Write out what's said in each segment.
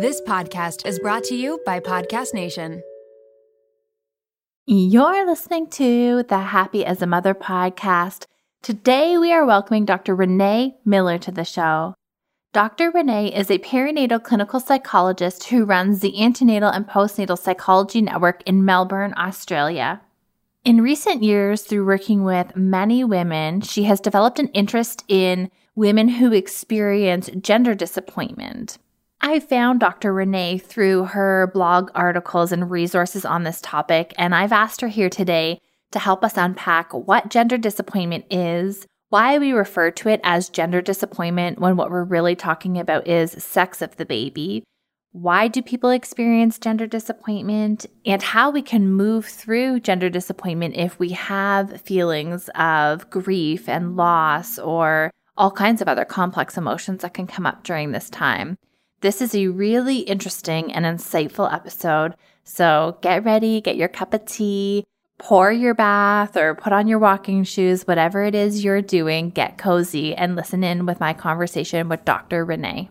This podcast is brought to you by Podcast Nation. You're listening to the Happy as a Mother podcast. Today we are welcoming Dr. Renee Miller to the show. Dr. Renee is a perinatal clinical psychologist who runs the Antenatal and Postnatal Psychology Network in Melbourne, Australia. In recent years, through working with many women, she has developed an interest in women who experience gender disappointment. I found Dr. Renee through her blog articles and resources on this topic, and I've asked her here today to help us unpack what gender disappointment is, why we refer to it as gender disappointment when what we're really talking about is sex of the baby, why do people experience gender disappointment, and how we can move through gender disappointment if we have feelings of grief and loss or all kinds of other complex emotions that can come up during this time. This is a really interesting and insightful episode. So get ready, get your cup of tea, pour your bath, or put on your walking shoes, whatever it is you're doing, get cozy and listen in with my conversation with Dr. Renee.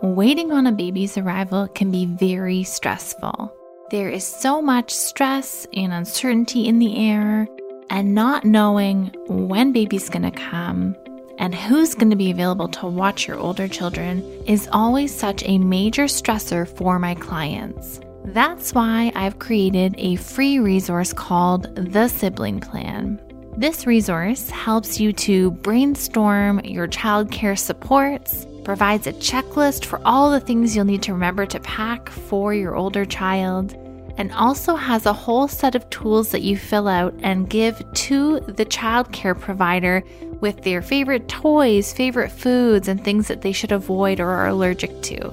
Waiting on a baby's arrival can be very stressful. There is so much stress and uncertainty in the air, and not knowing when baby's gonna come and who's going to be available to watch your older children is always such a major stressor for my clients. That's why I've created a free resource called the Sibling Plan. This resource helps you to brainstorm your childcare supports, provides a checklist for all the things you'll need to remember to pack for your older child, and also has a whole set of tools that you fill out and give to the childcare provider with their favorite toys, favorite foods, and things that they should avoid or are allergic to.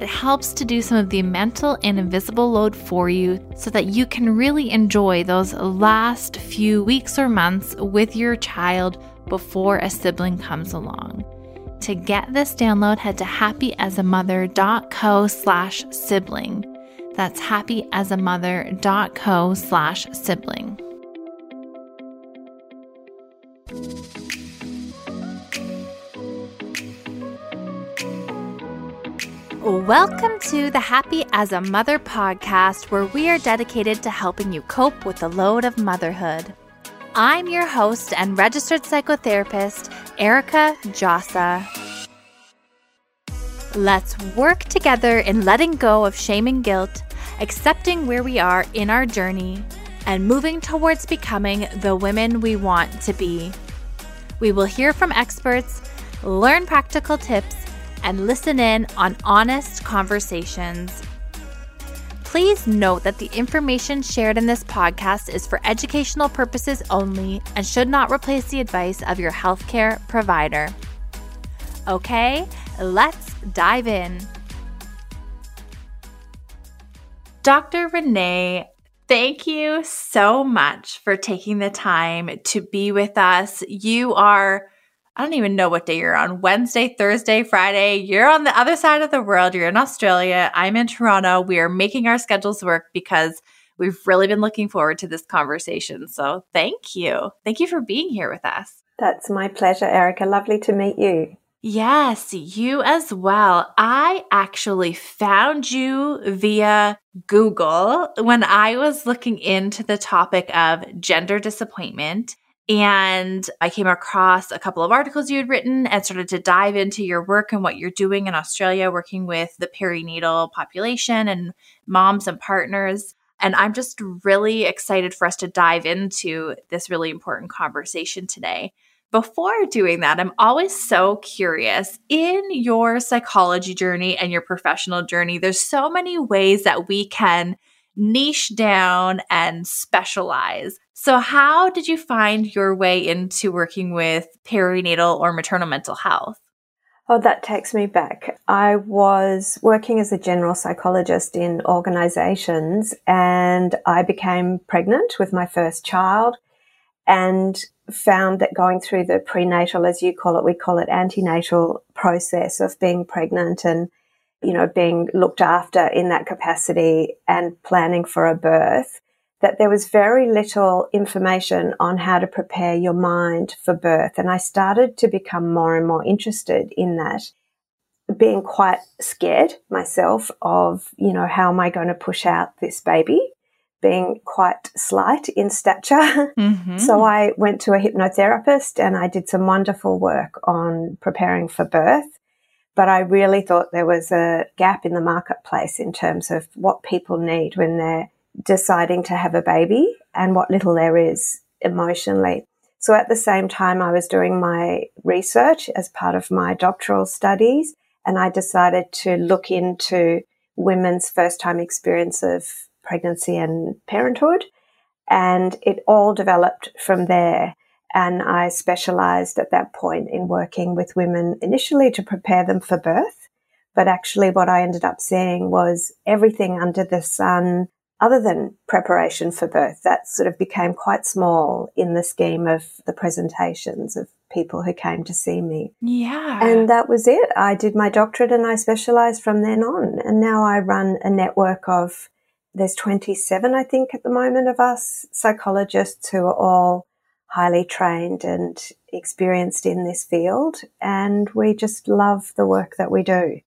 It helps to do some of the mental and invisible load for you so that you can really enjoy those last few weeks or months with your child before a sibling comes along. To get this download, head to happyasamother.co slash sibling. That's happyasamother.co slash sibling. Welcome to the Happy as a Mother podcast, where we are dedicated to helping you cope with the load of motherhood. I'm your host and registered psychotherapist, Erica Djossa. Let's work together in letting go of shame and guilt, accepting where we are in our journey, and moving towards becoming the women we want to be. We will hear from experts, learn practical tips, and listen in on honest conversations. Please note that the information shared in this podcast is for educational purposes only and should not replace the advice of your healthcare provider. Okay, let's dive in. Dr. Renee, thank you so much for taking the time to be with us. You are I don't even know what day you're on Wednesday, Thursday, Friday. You're on the other side of the world. You're in Australia. I'm in Toronto. We are making our schedules work because we've really been looking forward to this conversation. So thank you. Thank you for being here with us. That's my pleasure, Erica. Lovely to meet you. Yes, you as well. I actually found you via Google when I was looking into the topic of gender disappointment. And I came across a couple of articles you had written and started to dive into your work and what you're doing in Australia, working with the perinatal population and moms and partners. And I'm just really excited for us to dive into this really important conversation today. Before doing that, I'm always so curious in your psychology journey and your professional journey, there's so many ways that we can niche down and specialize. So, how did you find your way into working with perinatal or maternal mental health? Oh, that takes me back. I was working as a general psychologist in organizations and I became pregnant with my first child and found that going through the prenatal, as you call it, we call it antenatal process of being pregnant and, you know, being looked after in that capacity and planning for a birth that there was very little information on how to prepare your mind for birth. And I started to become more and more interested in that. being quite scared myself of, you know, how am I going to push out this baby? Being quite slight in stature. Mm-hmm. So I went to a hypnotherapist and I did some wonderful work on preparing for birth. But I really thought there was a gap in the marketplace in terms of what people need when they're deciding to have a baby and what little there is emotionally. So at the same time, I was doing my research as part of my doctoral studies, and I decided to look into women's first time experience of pregnancy and parenthood. And it all developed from there. And I specialized at that point in working with women initially to prepare them for birth. But actually, what I ended up seeing was everything under the sun other than preparation for birth. That sort of became quite small in the scheme of the presentations of people who came to see me. Yeah. And that was it. I did my doctorate and I specialized from then on. And now I run a network of, there's 27, I think, at the moment of us psychologists who are all highly trained and experienced in this field. And we just love the work that we do.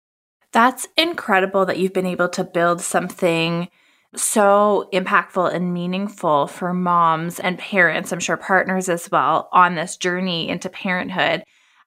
That's incredible that you've been able to build something so impactful and meaningful for moms and parents, I'm sure partners as well, on this journey into parenthood.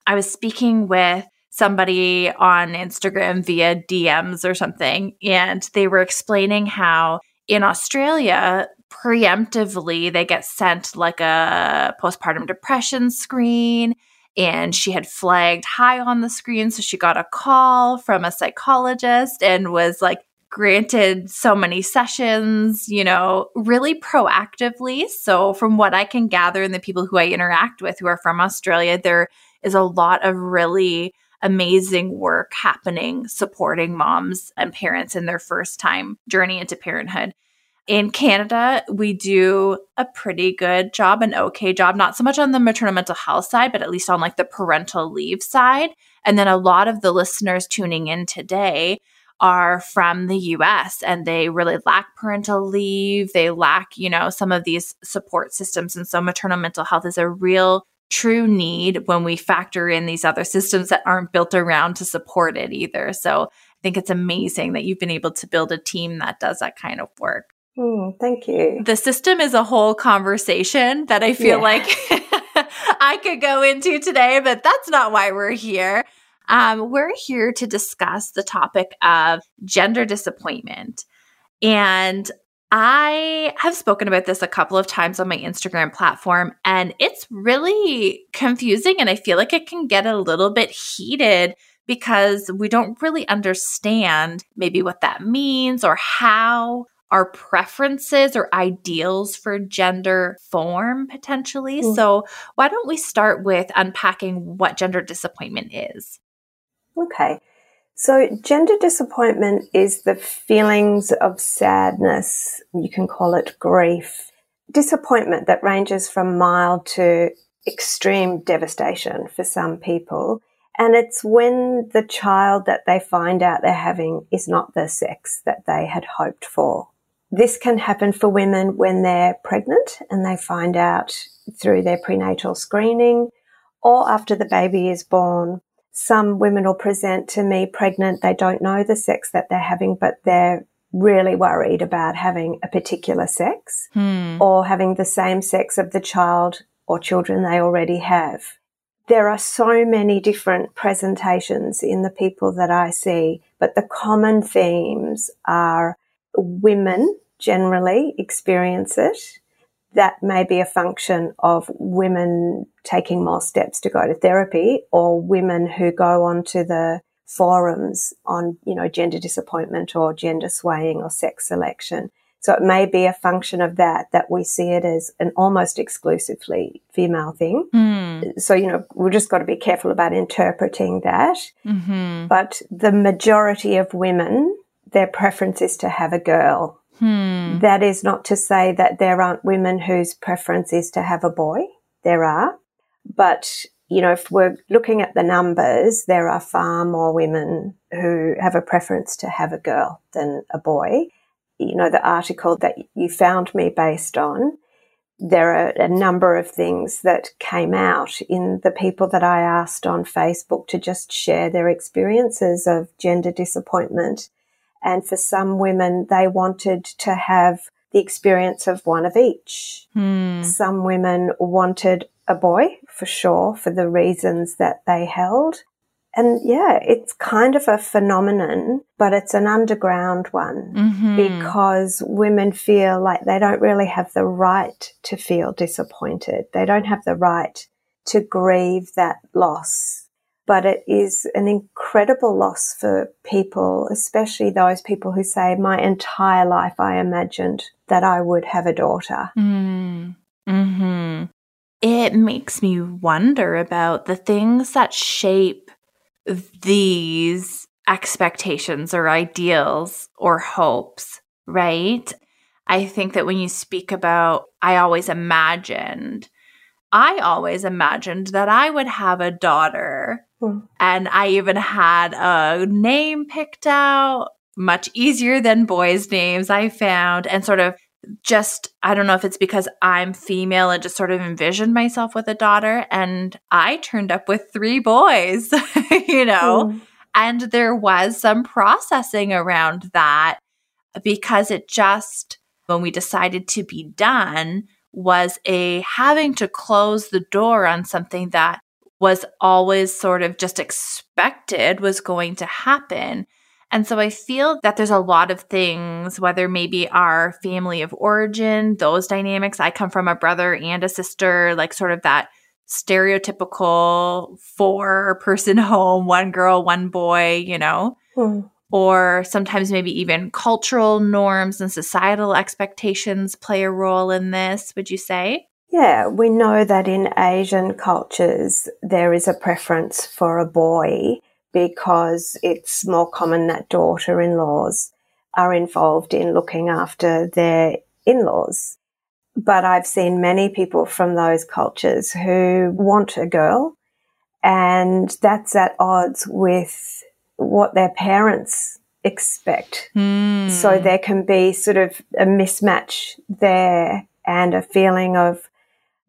I was speaking with somebody on Instagram via DMs or something, and they were explaining how in Australia, preemptively, they get sent like a postpartum depression screen. And she had flagged high on the screen. So she got a call from a psychologist and was like, granted so many sessions, you know, really proactively. So, from what I can gather and the people who I interact with who are from Australia, there is a lot of really amazing work happening supporting moms and parents in their first time journey into parenthood. In Canada, we do a pretty good job, an okay job, not so much on the maternal mental health side, but at least on like the parental leave side. And then a lot of the listeners tuning in today are from the US and they really lack parental leave. They lack, you know, some of these support systems. And so maternal mental health is a real true need when we factor in these other systems that aren't built around to support it either. So I think it's amazing that you've been able to build a team that does that kind of work. Mm, thank you. The system is a whole conversation that I feel yeah. like I could go into today, but that's not why we're here. Um, we're here to discuss the topic of gender disappointment. And I have spoken about this a couple of times on my Instagram platform, and it's really confusing. And I feel like it can get a little bit heated because we don't really understand maybe what that means or how our preferences or ideals for gender form potentially. Mm. So, why don't we start with unpacking what gender disappointment is? Okay. So, gender disappointment is the feelings of sadness, you can call it grief, disappointment that ranges from mild to extreme devastation for some people. And it's when the child that they find out they're having is not the sex that they had hoped for. This can happen for women when they're pregnant and they find out through their prenatal screening or after the baby is born some women will present to me pregnant. They don't know the sex that they're having, but they're really worried about having a particular sex hmm. or having the same sex of the child or children they already have. There are so many different presentations in the people that I see, but the common themes are women generally experience it that may be a function of women taking more steps to go to therapy or women who go onto the forums on, you know, gender disappointment or gender swaying or sex selection. So it may be a function of that, that we see it as an almost exclusively female thing. Mm. So, you know, we've just got to be careful about interpreting that. Mm-hmm. But the majority of women, their preference is to have a girl Hmm. That is not to say that there aren't women whose preference is to have a boy. There are. But, you know, if we're looking at the numbers, there are far more women who have a preference to have a girl than a boy. You know, the article that you found me based on, there are a number of things that came out in the people that I asked on Facebook to just share their experiences of gender disappointment. And for some women, they wanted to have the experience of one of each. Hmm. Some women wanted a boy for sure for the reasons that they held. And yeah, it's kind of a phenomenon, but it's an underground one Mhm. because women feel like they don't really have the right to feel disappointed. They don't have the right to grieve that loss. But it is an incredible loss for people, especially those people who say, My entire life I imagined that I would have a daughter. Mm. hmm It makes me wonder about the things that shape these expectations or ideals or hopes, right? I think that when you speak about, I always imagined, I always imagined that I would have a daughter. And I even had a name picked out, much easier than boys' names, I found, and sort of just I don't know if it's because I'm female and just sort of envisioned myself with a daughter and I turned up with three boys, you know. Mm. And there was some processing around that because it just when we decided to be done was a having to close the door on something that was always sort of just expected was going to happen. And so I feel that there's a lot of things, whether maybe our family of origin, those dynamics. I come from a brother and a sister, like sort of that stereotypical four person home, one girl, one boy, you know, Mm. or sometimes maybe even cultural norms and societal expectations play a role in this, would you say? Yeah, we know that in Asian cultures there is a preference for a boy because it's more common that daughter in laws are involved in looking after their in laws. But I've seen many people from those cultures who want a girl, and that's at odds with what their parents expect. Hmm. So there can be sort of a mismatch there and a feeling of,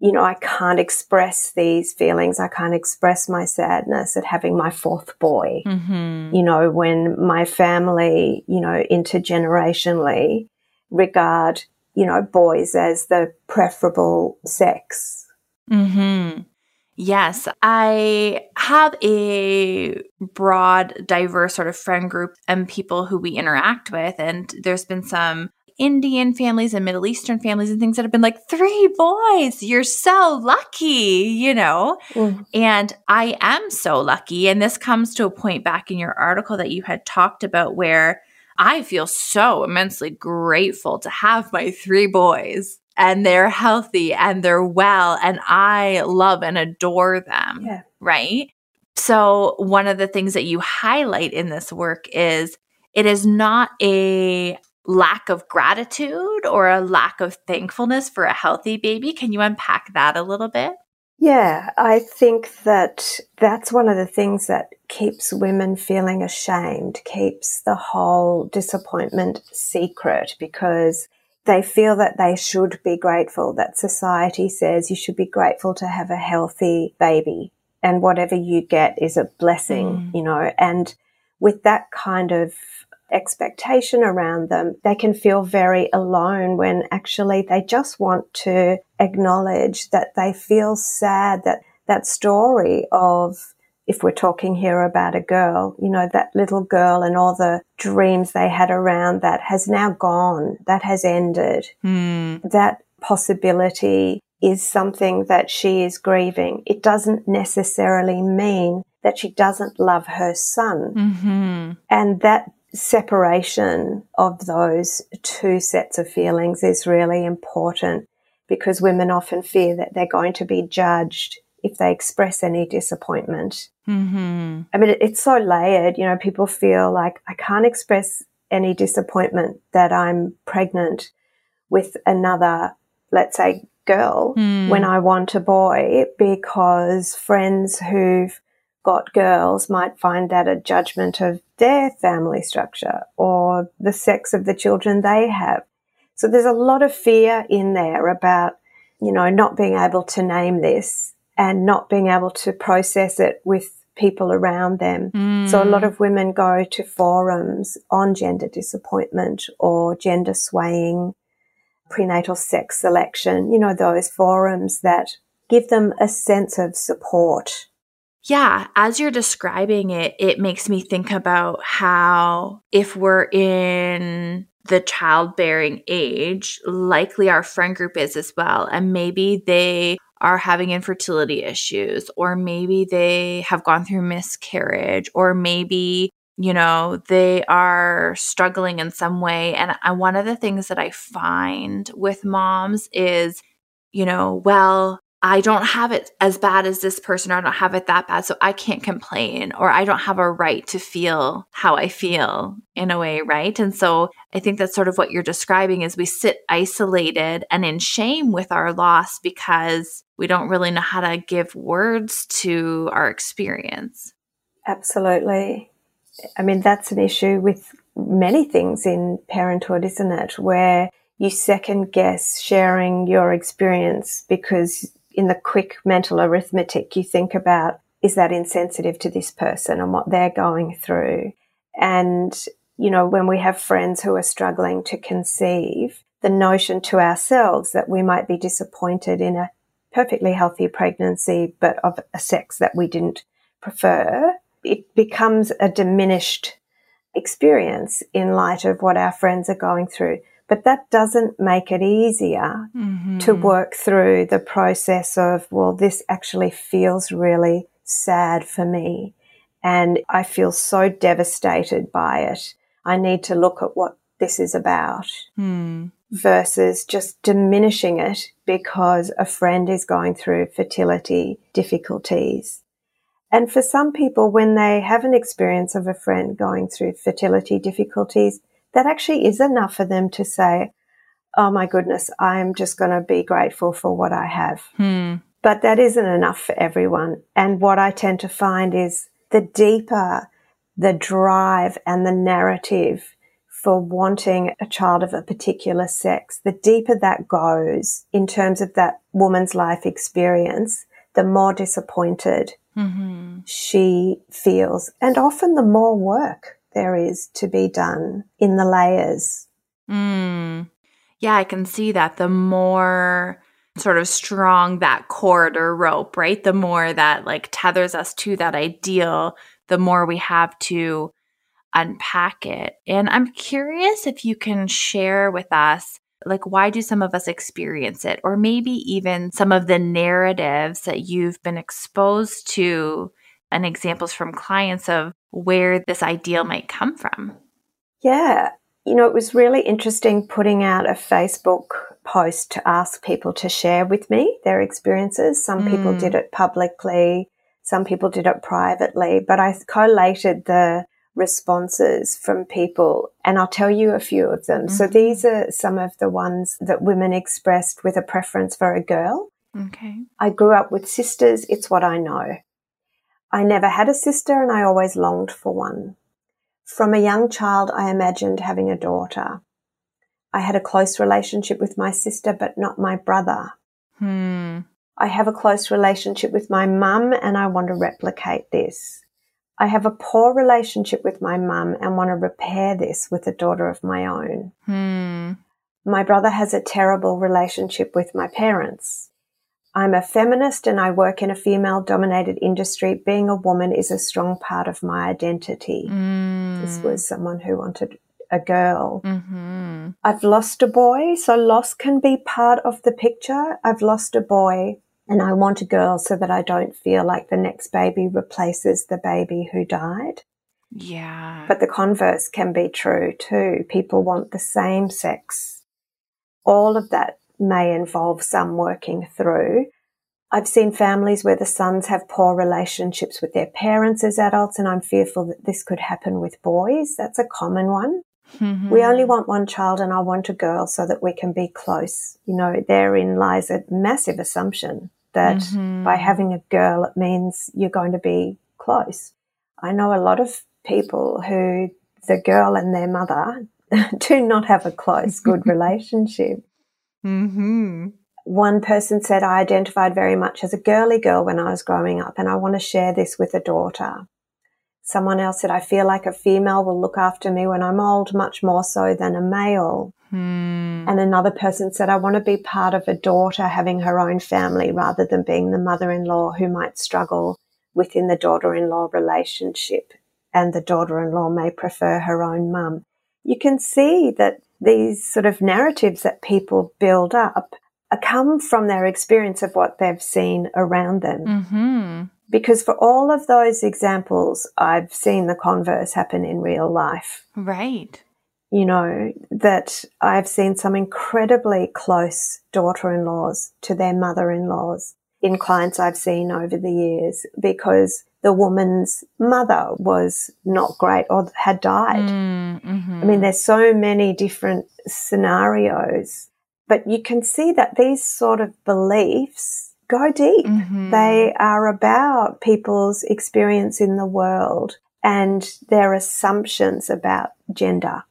you know, I can't express these feelings. I can't express my sadness at having my fourth boy. hmm You know, when my family, you know, intergenerationally regard, you know, boys as the preferable sex. Mm-hmm. Yes, I have a broad, diverse sort of friend group and people who we interact with. And there's been some Indian families and Middle Eastern families and things that have been like, three boys, you're so lucky, you know? Mm. And I am so lucky. And this comes to a point back in your article that you had talked about where I feel so immensely grateful to have my three boys and they're healthy and they're well and I love and adore them. Yeah. Right. So, one of the things that you highlight in this work is it is not a lack of gratitude or a lack of thankfulness for a healthy baby. Can you unpack that a little bit? Yeah, I think that that's one of the things that keeps women feeling ashamed, keeps the whole disappointment secret because they feel that they should be grateful, that society says you should be grateful to have a healthy baby and whatever you get is a blessing, Mm. you know, and with that kind of expectation around them, they can feel very alone when actually they just want to acknowledge that they feel sad that that story of if we're talking here about a girl, you know, that little girl and all the dreams they had around that has now gone, that has ended. Hmm. That possibility is something that she is grieving. It doesn't necessarily mean that she doesn't love her son. hmm And that separation of those two sets of feelings is really important because women often fear that they're going to be judged if they express any disappointment. hmm I mean, it's so layered. You know, people feel like I can't express any disappointment that I'm pregnant with another, let's say, girl Hmm. when I want a boy because friends who've got girls might find that a judgment of their family structure or the sex of the children they have. So there's a lot of fear in there about you know, not being able to name this and not being able to process it with people around them. Mm. So a lot of women go to forums on gender disappointment or gender swaying, prenatal sex selection, you know, those forums that give them a sense of support. Yeah, as you're describing it, it makes me think about how if we're in the childbearing age, likely our friend group is as well. And maybe they are having infertility issues, or maybe they have gone through miscarriage, or maybe, you know, they are struggling in some way. And I, one of the things that I find with moms is, you know, well, I don't have it as bad as this person, or I don't have it that bad, so I can't complain, or I don't have a right to feel how I feel in a way, right? And so I think that's sort of what you're describing is we sit isolated and in shame with our loss because we don't really know how to give words to our experience. Absolutely. I mean, that's an issue with many things in parenthood, isn't it? Where you second guess sharing your experience because in the quick mental arithmetic, you think about, is that insensitive to this person and what they're going through? And, you know, when we have friends who are struggling to conceive, the notion to ourselves that we might be disappointed in a perfectly healthy pregnancy, but of a sex that we didn't prefer, it becomes a diminished experience in light of what our friends are going through. But that doesn't make it easier mm-hmm. to work through the process of, well, this actually feels really sad for me. And I feel so devastated by it. I need to look at what this is about mm. versus just diminishing it because a friend is going through fertility difficulties. And for some people, when they have an experience of a friend going through fertility difficulties, that actually is enough for them to say, oh my goodness, I'm just going to be grateful for what I have. Hmm. But that isn't enough for everyone. And what I tend to find is the deeper the drive and the narrative for wanting a child of a particular sex, the deeper that goes in terms of that woman's life experience, the more disappointed mm-hmm. she feels, and often the more work there is to be done in the layers. Mm. Yeah, I can see that. The more sort of strong that cord or rope, right? The more that like tethers us to that ideal, the more we have to unpack it. And I'm curious if you can share with us like why do some of us experience it or maybe even some of the narratives that you've been exposed to and examples from clients of where this ideal might come from. Yeah. You know, it was really interesting putting out a Facebook post to ask people to share with me their experiences. Some mm. people did it publicly, some people did it privately, but I collated the responses from people and I'll tell you a few of them. Mm-hmm. So these are some of the ones that women expressed with a preference for a girl. Okay. I grew up with sisters. It's what I know. I never had a sister and I always longed for one. From a young child, I imagined having a daughter. I had a close relationship with my sister, but not my brother. Hmm. I have a close relationship with my mum and I want to replicate this. I have a poor relationship with my mum and want to repair this with a daughter of my own. Hmm. My brother has a terrible relationship with my parents. I'm a feminist and I work in a female dominated industry. Being a woman is a strong part of my identity. Mm. This was someone who wanted a girl. Mm-hmm. I've lost a boy, so loss can be part of the picture. I've lost a boy and I want a girl so that I don't feel like the next baby replaces the baby who died. Yeah. But the converse can be true too. People want the same sex. All of that may involve some working through. I've seen families where the sons have poor relationships with their parents as adults, and I'm fearful that this could happen with boys. That's a common one. Mm-hmm. We only want one child, and I want a girl so that we can be close. You know, therein lies a massive assumption that mm-hmm. by having a girl, it means you're going to be close. I know a lot of people who the girl and their mother do not have a close, good relationship. Mm-hmm. One person said, I identified very much as a girly girl when I was growing up, and I want to share this with a daughter. Someone else said, I feel like a female will look after me when I'm old, much more so than a male. Hmm. And another person said, I want to be part of a daughter having her own family rather than being the mother in law who might struggle within the daughter in law relationship. And the daughter in law may prefer her own mum. You can see that these sort of narratives that people build up come from their experience of what they've seen around them. Mm-hmm. Because for all of those examples, I've seen the converse happen in real life. Right. You know, that I've seen some incredibly close daughter in laws to their mother in laws in clients I've seen over the years because the woman's mother was not great or had died. Mm-hmm. I mean, there's so many different scenarios, but you can see that these sort of beliefs go deep. Mhm. They are about people's experience in the world and their assumptions about gender.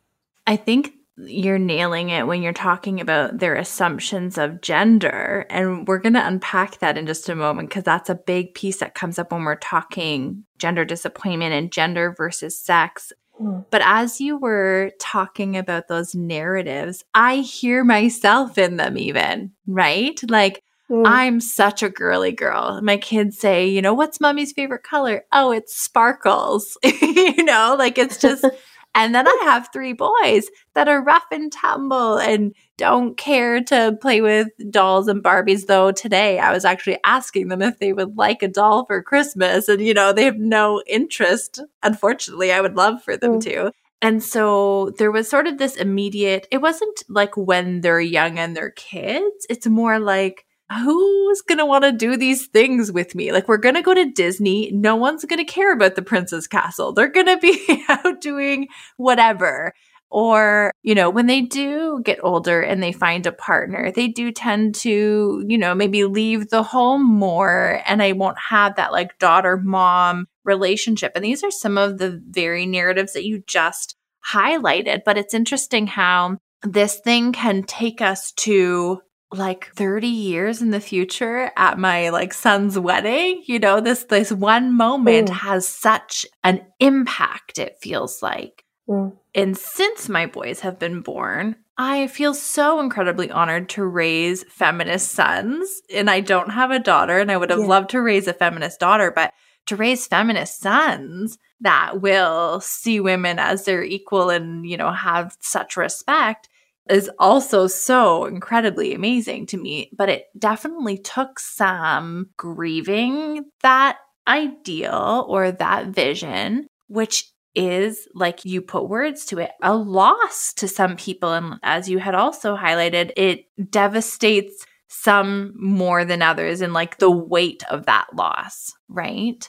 I think you're nailing it when you're talking about their assumptions of gender. And we're going to unpack that in just a moment because that's a big piece that comes up when we're talking gender disappointment and gender versus sex. Mm. But as you were talking about those narratives, I hear myself in them, even, right? Like, Mm. I'm such a girly girl. My kids say, you know, what's mommy's favorite color? Oh, it's sparkles. you know, like it's just, and then I have three boys that are rough and tumble and don't care to play with dolls and Barbies. Though today I was actually asking them if they would like a doll for Christmas. And, you know, they have no interest. Unfortunately, I would love for them Mm. to. And so there was sort of this immediate, it wasn't like when they're young and they're kids. It's more like, who's going to want to do these things with me? Like, we're going to go to Disney. No one's going to care about the Princess Castle. They're going to be out doing whatever. Or, you know, when they do get older and they find a partner, they do tend to, you know, maybe leave the home more and I won't have that like daughter mom relationship. And these are some of the very narratives that you just highlighted. But it's interesting how this thing can take us to like 30 years in the future at my like son's wedding you know this this one moment Mm. has such an impact it feels like Mm. and since my boys have been born i feel so incredibly honored to raise feminist sons and i don't have a daughter and i would have Yeah. loved to raise a feminist daughter but to raise feminist sons that will see women as their equal and you know have such respect is also so incredibly amazing to me. But it definitely took some grieving that ideal or that vision, which is like you put words to it, a loss to some people. And as you had also highlighted, it devastates some more than others and like the weight of that loss, right?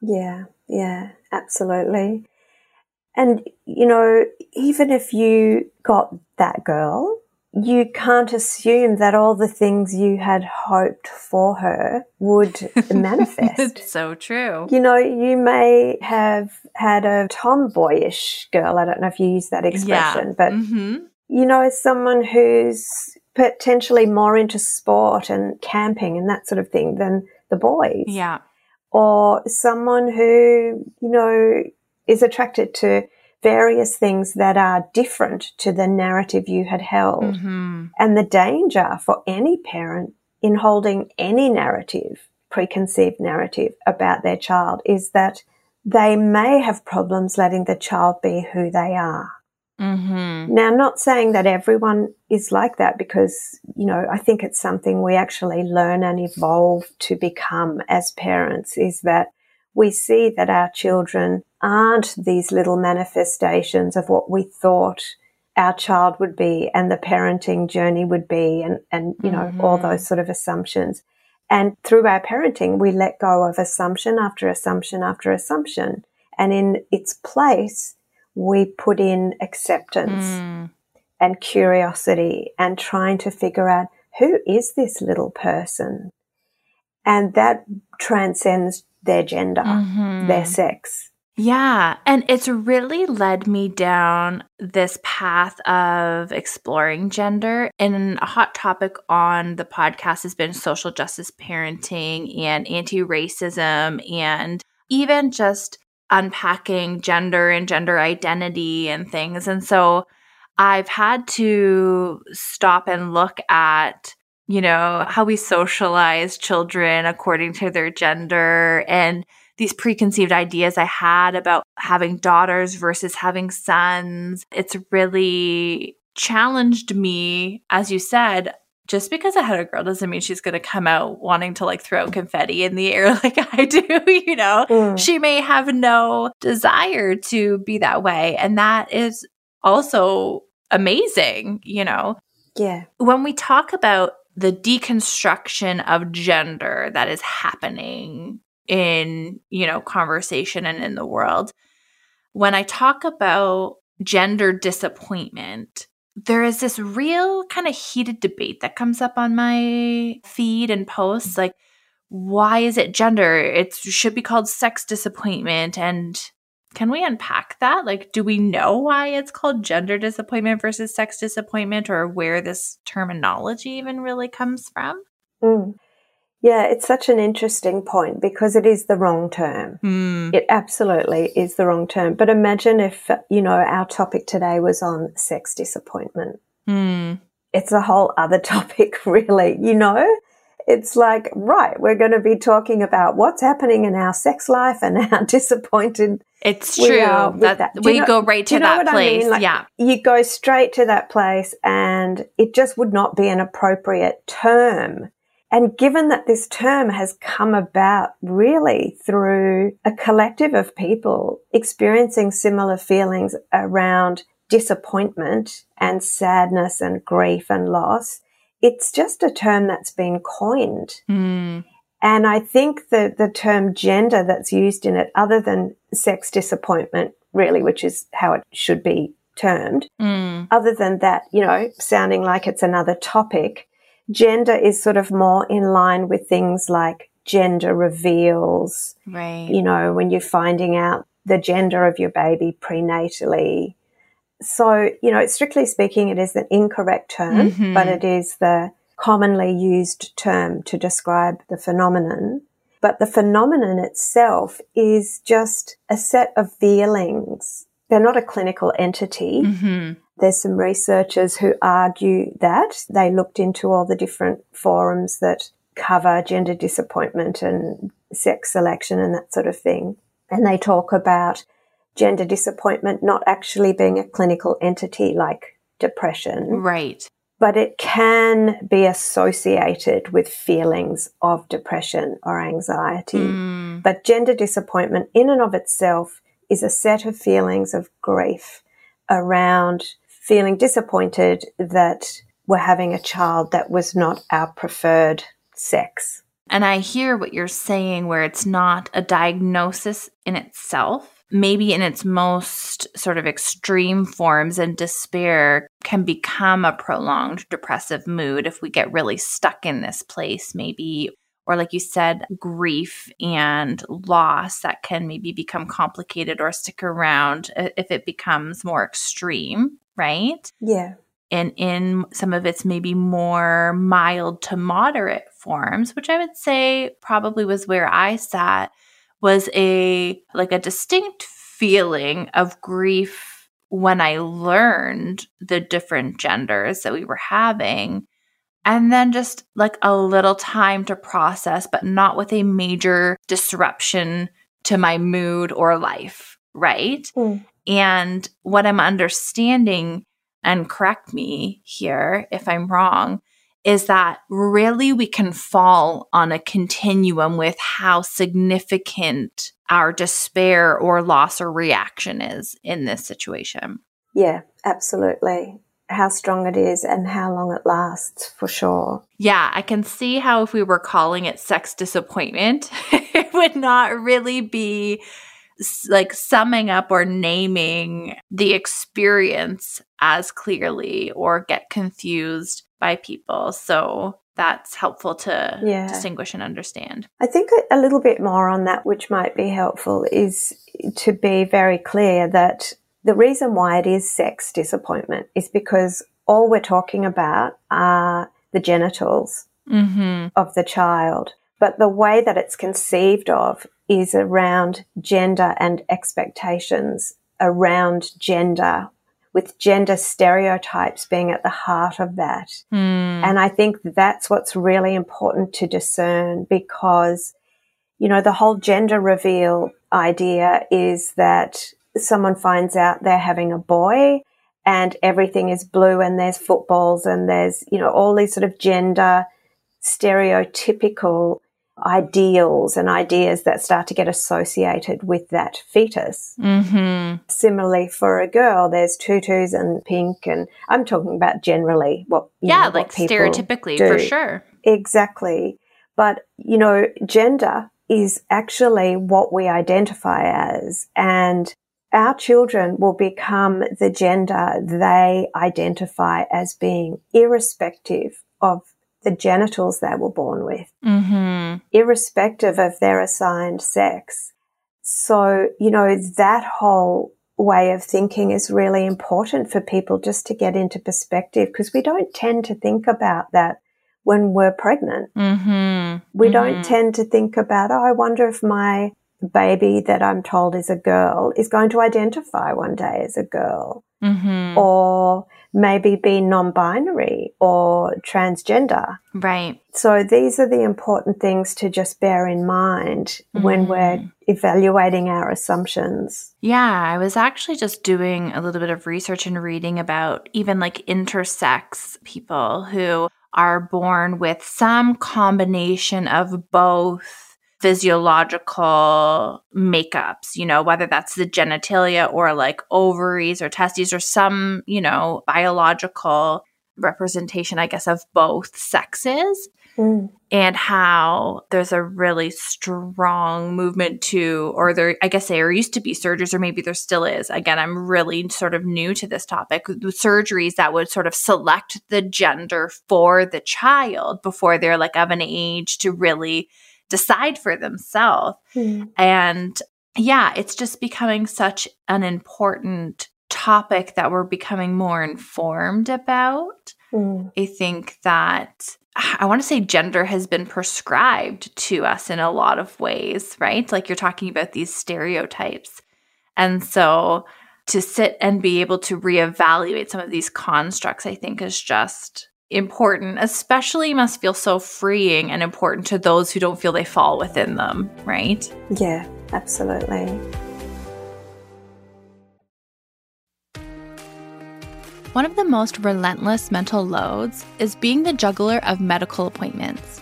Yeah, yeah, absolutely. And, you know, even if you got that girl, you can't assume that all the things you had hoped for her would manifest. it's so true. You know, you may have had a tomboyish girl. I don't know if you use that expression, but hmm you know, someone who's potentially more into sport and camping and that sort of thing than the boys. Yeah. Or someone who, you know, is attracted to various things that are different to the narrative you had held. hmm And the danger for any parent in holding any narrative, preconceived narrative about their child is that they may have problems letting the child be who they are. hmm Now, not saying that everyone is like that because, you know, I think it's something we actually learn and evolve to become as parents is that we see that our children aren't these little manifestations of what we thought our child would be and the parenting journey would be and, and you know, all Mhm. those sort of assumptions. And through our parenting, we let go of assumption after assumption after assumption. And in its place, we put in acceptance Mm. and curiosity and trying to figure out who is this little person? And that transcends their gender, Mhm. their sex. Yeah. And it's really led me down this path of exploring gender. And a hot topic on the podcast has been social justice parenting and anti racism and even just unpacking gender and gender identity and things. And so I've had to stop and look at you know, how we socialize children according to their gender and these preconceived ideas I had about having daughters versus having sons. It's really challenged me, as you said. Just because I had a girl doesn't mean she's going to come out wanting to like throw confetti in the air like I do, you know? Mm. She may have no desire to be that way. And that is also amazing, you know? Yeah. When we talk about the deconstruction of gender that is happening in, you know, conversation and in the world. When I talk about gender disappointment, there is this real kind of heated debate that comes up on my feed and posts like why is it gender? It should be called sex disappointment and can we unpack that? Like, do we know why it's called gender disappointment versus sex disappointment or where this terminology even really comes from? Mm. Yeah, it's such an interesting point because it is the wrong term. Mm. It absolutely is the wrong term. But imagine if, you know, our topic today was on sex disappointment. Mm. It's a whole other topic, really, you know? It's like, right, we're going to be talking about what's happening in our sex life and how disappointed it's true. that, that. we know, go right to that place. I mean? like, yeah. You go straight to that place and it just would not be an appropriate term and given that this term has come about really through a collective of people experiencing similar feelings around disappointment and sadness and grief and loss, it's just a term that's been coined. Mm. And I think that the term gender that's used in it, other than sex disappointment, really, which is how it should be termed, mm. other than that, you know, sounding like it's another topic, gender is sort of more in line with things like gender reveals. Right. You know, when you're finding out the gender of your baby prenatally. So, you know, strictly speaking, it is an incorrect term, mm-hmm. but it is the commonly used term to describe the phenomenon. But the phenomenon itself is just a set of feelings. They're not a clinical entity. Mm-hmm. There's some researchers who argue that they looked into all the different forums that cover gender disappointment and sex selection and that sort of thing. And they talk about gender disappointment not actually being a clinical entity like depression. Right. But it can be associated with feelings of depression or anxiety. Mm. But gender disappointment in and of itself is a set of feelings of grief around feeling disappointed that we're having a child that was not our preferred sex. And I hear what you're saying, where it's not a diagnosis in itself. Maybe in its most sort of extreme forms, and despair can become a prolonged depressive mood if we get really stuck in this place, maybe. Or, like you said, grief and loss that can maybe become complicated or stick around if it becomes more extreme right? Yeah. And in some of its maybe more mild to moderate forms, which I would say probably was where I sat, was a like a distinct feeling of grief when I learned the different genders that we were having. And then just like a little time to process, but not with a major disruption to my mood or life, right? Mm. And what I'm understanding, and correct me here if I'm wrong, is that really we can fall on a continuum with how significant our despair or loss or reaction is in this situation. Yeah, absolutely. How strong it is and how long it lasts, for sure. Yeah, I can see how if we were calling it sex disappointment, it would not really be like summing up or naming the experience as clearly or get confused by people. So that's helpful to Yeah. distinguish and understand. I think a- little bit more on that, which might be helpful, is to be very clear that the reason why it is sex disappointment is because all we're talking about are the genitals Mm-hmm. of the child. But the way that it's conceived of is around gender and expectations around gender, with gender stereotypes being at the heart of that. Mm. And I think that's what's really important to discern because, you know, the whole gender reveal idea is that someone finds out they're having a boy and everything is blue and there's footballs and there's, you know, all these sort of gender stereotypical ideals and ideas that start to get associated with that fetus. Mm-hmm. Similarly, for a girl, there's tutus and pink, and I'm talking about generally what Yeah, know, what like people stereotypically, do. for sure. Exactly. But, you know, gender is actually what we identify as. And our children will become the gender they identify as being, irrespective of the genitals they were born with, Mm-hmm. irrespective of their assigned sex. So, you know, that whole way of thinking is really important for people just to get into perspective because we don't tend to think about that when we're pregnant. Mm-hmm. We don't tend to think about, oh, I wonder if my baby that I'm told is a girl is going to identify one day as a girl Mm-hmm. or maybe be non binary or transgender. Right. So these are the important things to just bear in mind when Mhm. we're evaluating our assumptions. Yeah, I was actually just doing a little bit of research and reading about even like intersex people who are born with some combination of both physiological makeups, you know, whether that's the genitalia or like ovaries or testes or some, you know, biological representation, I guess, of both sexes Mm. and how there's a really strong movement to, or there, I guess there used to be surgeries, or maybe there still is. Again, I'm really sort of new to this topic. The surgeries that would sort of select the gender for the child before they're like of an age to really decide for themselves. Mm. And yeah, it's just becoming such an important topic that we're becoming more informed about. Mm. I think that I want to say gender has been prescribed to us in a lot of ways, right? Like you're talking about these stereotypes. And so to sit and be able to reevaluate some of these constructs, I think is just important, especially must feel so freeing and important to those who don't feel they fall within them, right? Yeah, absolutely. One of the most relentless mental loads is being the juggler of medical appointments.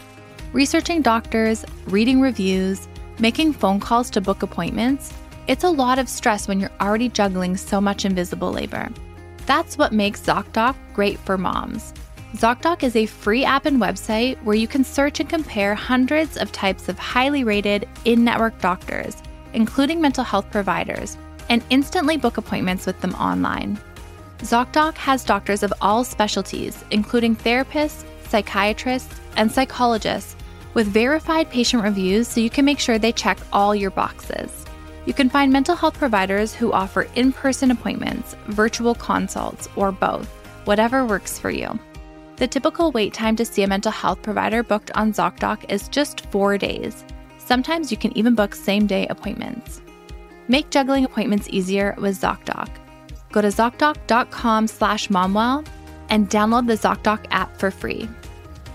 Researching doctors, reading reviews, making phone calls to book appointments, it's a lot of stress when you're already juggling so much invisible labor. That's what makes ZocDoc great for moms. ZocDoc is a free app and website where you can search and compare hundreds of types of highly rated in network doctors, including mental health providers, and instantly book appointments with them online. ZocDoc has doctors of all specialties, including therapists, psychiatrists, and psychologists, with verified patient reviews so you can make sure they check all your boxes. You can find mental health providers who offer in person appointments, virtual consults, or both, whatever works for you. The typical wait time to see a mental health provider booked on ZocDoc is just four days. Sometimes you can even book same day appointments. Make juggling appointments easier with ZocDoc. Go to ZocDoc.com slash momwell and download the ZocDoc app for free.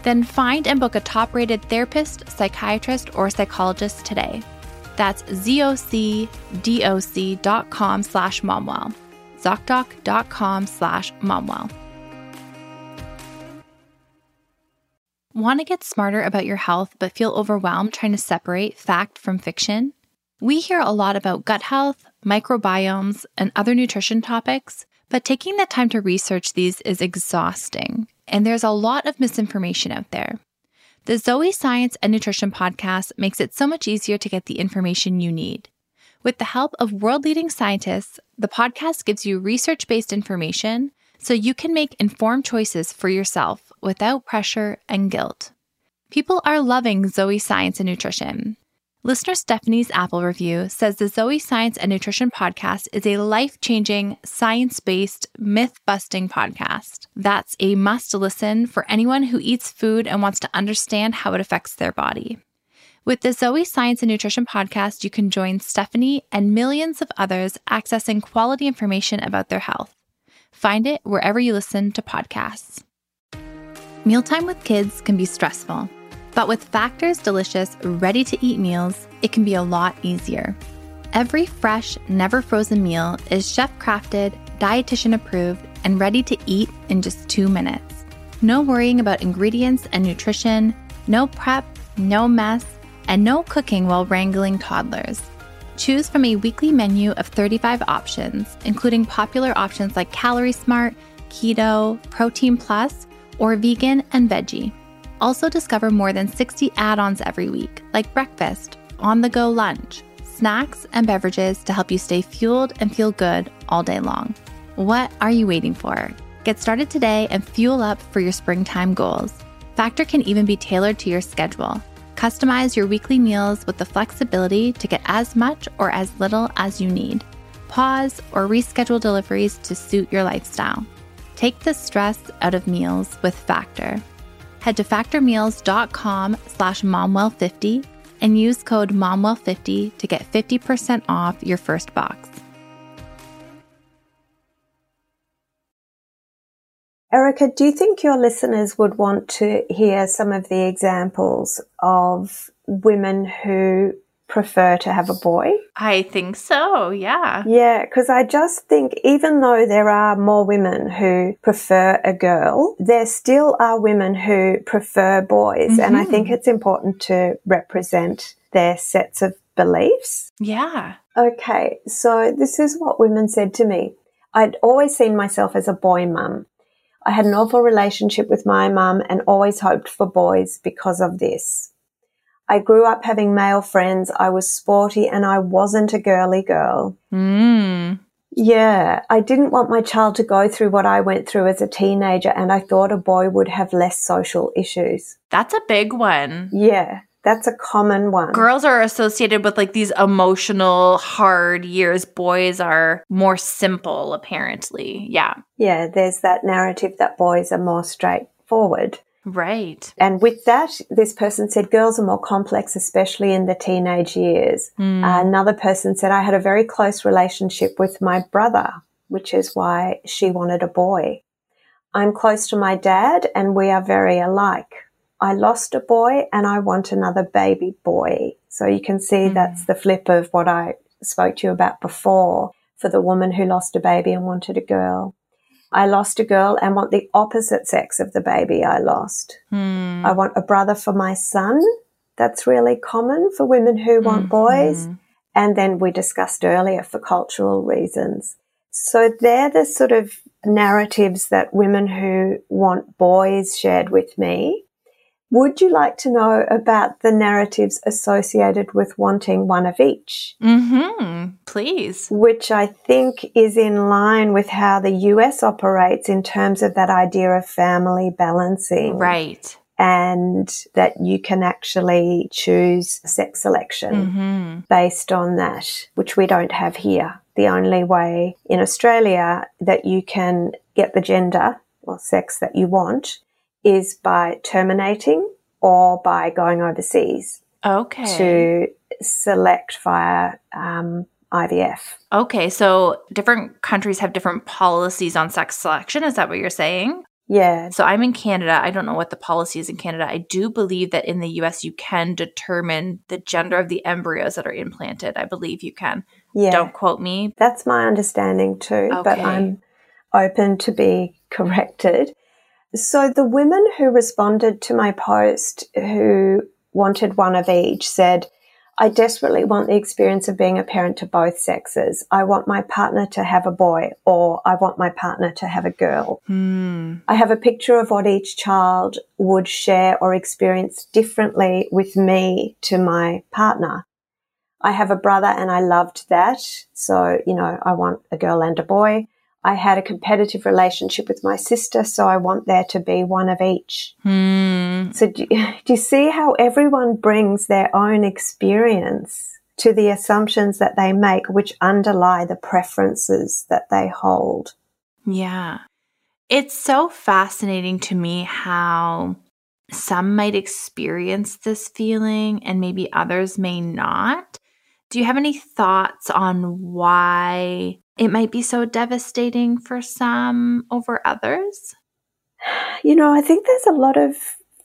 Then find and book a top rated therapist, psychiatrist, or psychologist today. That's zocdoc.com slash momwell. ZocDoc.com slash momwell. Want to get smarter about your health but feel overwhelmed trying to separate fact from fiction? We hear a lot about gut health, microbiomes, and other nutrition topics, but taking the time to research these is exhausting, and there's a lot of misinformation out there. The Zoe Science and Nutrition podcast makes it so much easier to get the information you need. With the help of world leading scientists, the podcast gives you research based information so you can make informed choices for yourself without pressure and guilt. People are loving Zoe Science and Nutrition. Listener Stephanie's Apple review says the Zoe Science and Nutrition podcast is a life changing, science based, myth busting podcast. That's a must listen for anyone who eats food and wants to understand how it affects their body. With the Zoe Science and Nutrition podcast, you can join Stephanie and millions of others accessing quality information about their health. Find it wherever you listen to podcasts. Mealtime with kids can be stressful. But with Factor's delicious, ready to eat meals, it can be a lot easier. Every fresh, never frozen meal is chef crafted, dietitian approved, and ready to eat in just two minutes. No worrying about ingredients and nutrition, no prep, no mess, and no cooking while wrangling toddlers. Choose from a weekly menu of 35 options, including popular options like Calorie Smart, Keto, Protein Plus, or Vegan and Veggie. Also, discover more than 60 add ons every week, like breakfast, on the go lunch, snacks, and beverages to help you stay fueled and feel good all day long. What are you waiting for? Get started today and fuel up for your springtime goals. Factor can even be tailored to your schedule. Customize your weekly meals with the flexibility to get as much or as little as you need. Pause or reschedule deliveries to suit your lifestyle. Take the stress out of meals with Factor head to factormeals.com slash momwell50 and use code momwell50 to get 50% off your first box. Erica, do you think your listeners would want to hear some of the examples of women who prefer to have a boy. I think so, yeah. Yeah, because I just think even though there are more women who prefer a girl, there still are women who prefer boys. Mm-hmm. And I think mm-hmm. it's important to represent their sets of beliefs. Yeah. Okay, so this is what women said to me. I'd always seen myself as a boy mum. I had an awful relationship with my mum and always hoped for boys because of this. I grew up having male friends. I was sporty and I wasn't a girly girl. Mm. Yeah, I didn't want my child to go through what I went through as a teenager, and I thought a boy would have less social issues. That's a big one. Yeah, that's a common one. Girls are associated with like these emotional, hard years. Boys are more simple, apparently. Yeah. Yeah, there's that narrative that boys are more straightforward. Right. And with that, this person said girls are more complex, especially in the teenage years. Mm. Uh, another person said, I had a very close relationship with my brother, which is why she wanted a boy. I'm close to my dad and we are very alike. I lost a boy and I want another baby boy. So you can see mm. that's the flip of what I spoke to you about before for the woman who lost a baby and wanted a girl. I lost a girl and want the opposite sex of the baby I lost. Hmm. I want a brother for my son. That's really common for women who want mm-hmm. boys. And then we discussed earlier for cultural reasons. So they're the sort of narratives that women who want boys shared with me. Would you like to know about the narratives associated with wanting one of each? Mm-hmm. Please. Which I think is in line with how the US operates in terms of that idea of family balancing. Right. And that you can actually choose sex selection mm-hmm. based on that, which we don't have here. The only way in Australia that you can get the gender or sex that you want is by terminating or by going overseas. Okay. To select via um, IVF. Okay, so different countries have different policies on sex selection. Is that what you're saying? Yeah. So I'm in Canada. I don't know what the policy is in Canada. I do believe that in the US you can determine the gender of the embryos that are implanted. I believe you can. Yeah. Don't quote me. That's my understanding too, okay. but I'm open to be corrected. So the women who responded to my post who wanted one of each said, I desperately want the experience of being a parent to both sexes. I want my partner to have a boy or I want my partner to have a girl. Hmm. I have a picture of what each child would share or experience differently with me to my partner. I have a brother and I loved that. So, you know, I want a girl and a boy. I had a competitive relationship with my sister, so I want there to be one of each. Hmm. So, do, do you see how everyone brings their own experience to the assumptions that they make, which underlie the preferences that they hold? Yeah. It's so fascinating to me how some might experience this feeling and maybe others may not. Do you have any thoughts on why it might be so devastating for some over others? You know, I think there's a lot of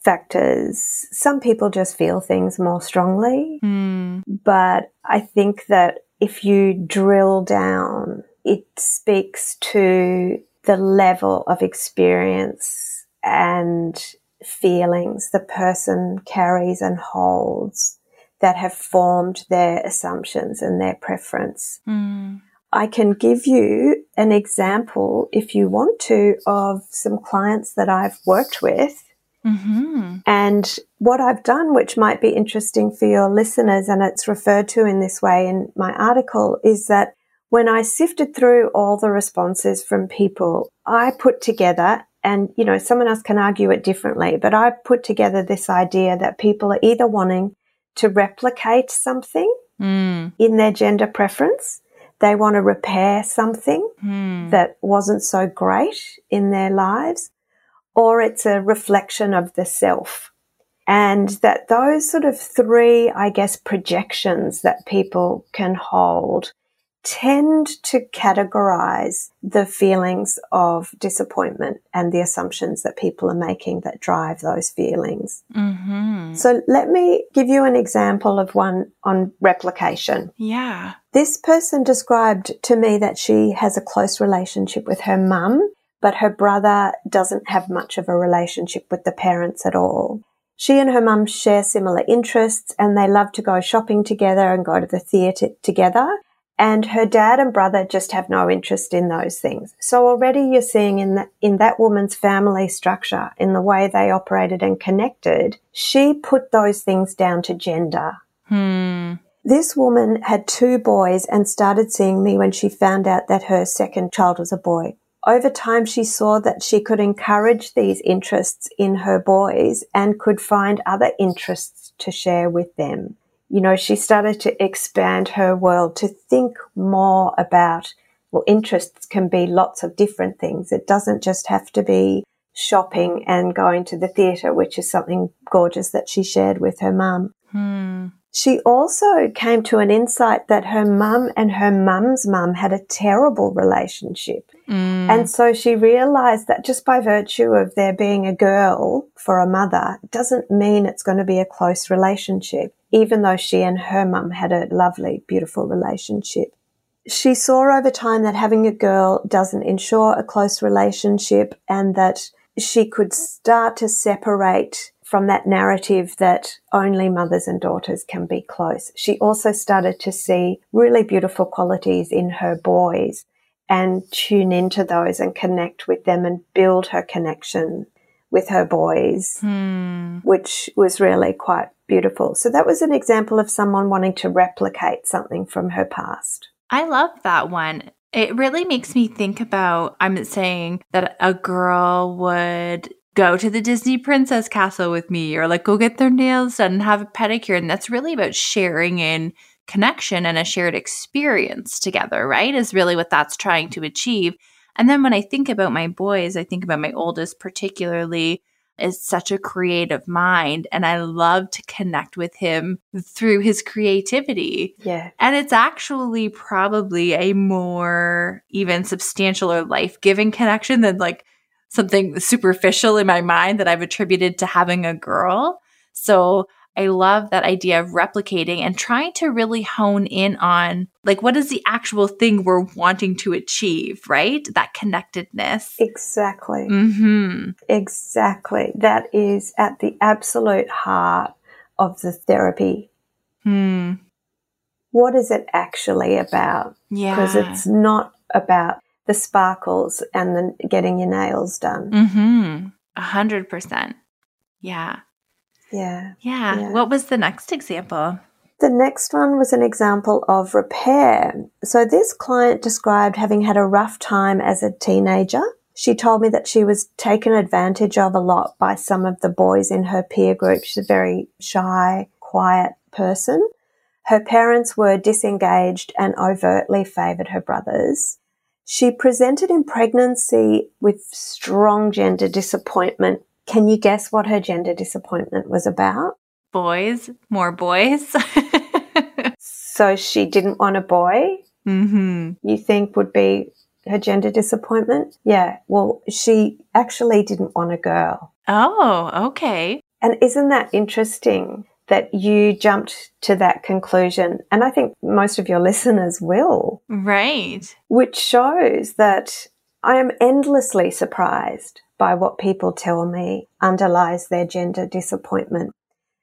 factors. Some people just feel things more strongly, Hmm. but I think that if you drill down, it speaks to the level of experience and feelings the person carries and holds that have formed their assumptions and their preference. Hmm. I can give you an example, if you want to, of some clients that I've worked with. Mm-hmm. And what I've done, which might be interesting for your listeners, and it's referred to in this way in my article, is that when I sifted through all the responses from people, I put together, and you know, someone else can argue it differently, but I put together this idea that people are either wanting to replicate something Hmm. in their gender preference, they want to repair something Hmm. that wasn't so great in their lives, or it's a reflection of the self. And that those sort of three, I guess, projections that people can hold tend to categorize the feelings of disappointment and the assumptions that people are making that drive those feelings. Mm-hmm. So let me give you an example of one on replication. Yeah. This person described to me that she has a close relationship with her mum, but her brother doesn't have much of a relationship with the parents at all. She and her mum share similar interests and they love to go shopping together and go to the theatre together. And her dad and brother just have no interest in those things. So already you're seeing in that, in that woman's family structure, in the way they operated and connected, she put those things down to gender. Hmm. This woman had two boys and started seeing me when she found out that her second child was a boy. Over time, she saw that she could encourage these interests in her boys and could find other interests to share with them. You know, she started to expand her world to think more about, well, interests can be lots of different things. It doesn't just have to be shopping and going to the theatre, which is something gorgeous that she shared with her mum. Hmm. She also came to an insight that her mum and her mum's mum had a terrible relationship. Mm. And so she realized that just by virtue of there being a girl for a mother doesn't mean it's going to be a close relationship, even though she and her mum had a lovely, beautiful relationship. She saw over time that having a girl doesn't ensure a close relationship and that she could start to separate from that narrative that only mothers and daughters can be close. She also started to see really beautiful qualities in her boys and tune into those and connect with them and build her connection with her boys, Hmm. which was really quite beautiful. So that was an example of someone wanting to replicate something from her past. I love that one. It really makes me think about I'm saying that a girl would go to the Disney Princess Castle with me or like go get their nails done and have a pedicure. And that's really about sharing in connection and a shared experience together, right? Is really what that's trying to achieve. And then when I think about my boys, I think about my oldest particularly is such a creative mind and I love to connect with him through his creativity. Yeah. And it's actually probably a more even substantial or life giving connection than like something superficial in my mind that I've attributed to having a girl. So I love that idea of replicating and trying to really hone in on like what is the actual thing we're wanting to achieve, right? That connectedness. Exactly. Mm-hmm. Exactly. That is at the absolute heart of the therapy. Hmm. What is it actually about? Yeah. Because it's not about the sparkles and the getting your nails done. Mm-hmm. A hundred percent. Yeah. Yeah. yeah. What was the next example? The next one was an example of repair. So this client described having had a rough time as a teenager. She told me that she was taken advantage of a lot by some of the boys in her peer group. She's a very shy, quiet person. Her parents were disengaged and overtly favoured her brothers. She presented in pregnancy with strong gender disappointment. Can you guess what her gender disappointment was about? Boys, more boys. so she didn't want a boy. Mm-hmm. You think would be her gender disappointment? Yeah. Well, she actually didn't want a girl. Oh, okay. And isn't that interesting? That you jumped to that conclusion. And I think most of your listeners will. Right. Which shows that I am endlessly surprised by what people tell me underlies their gender disappointment.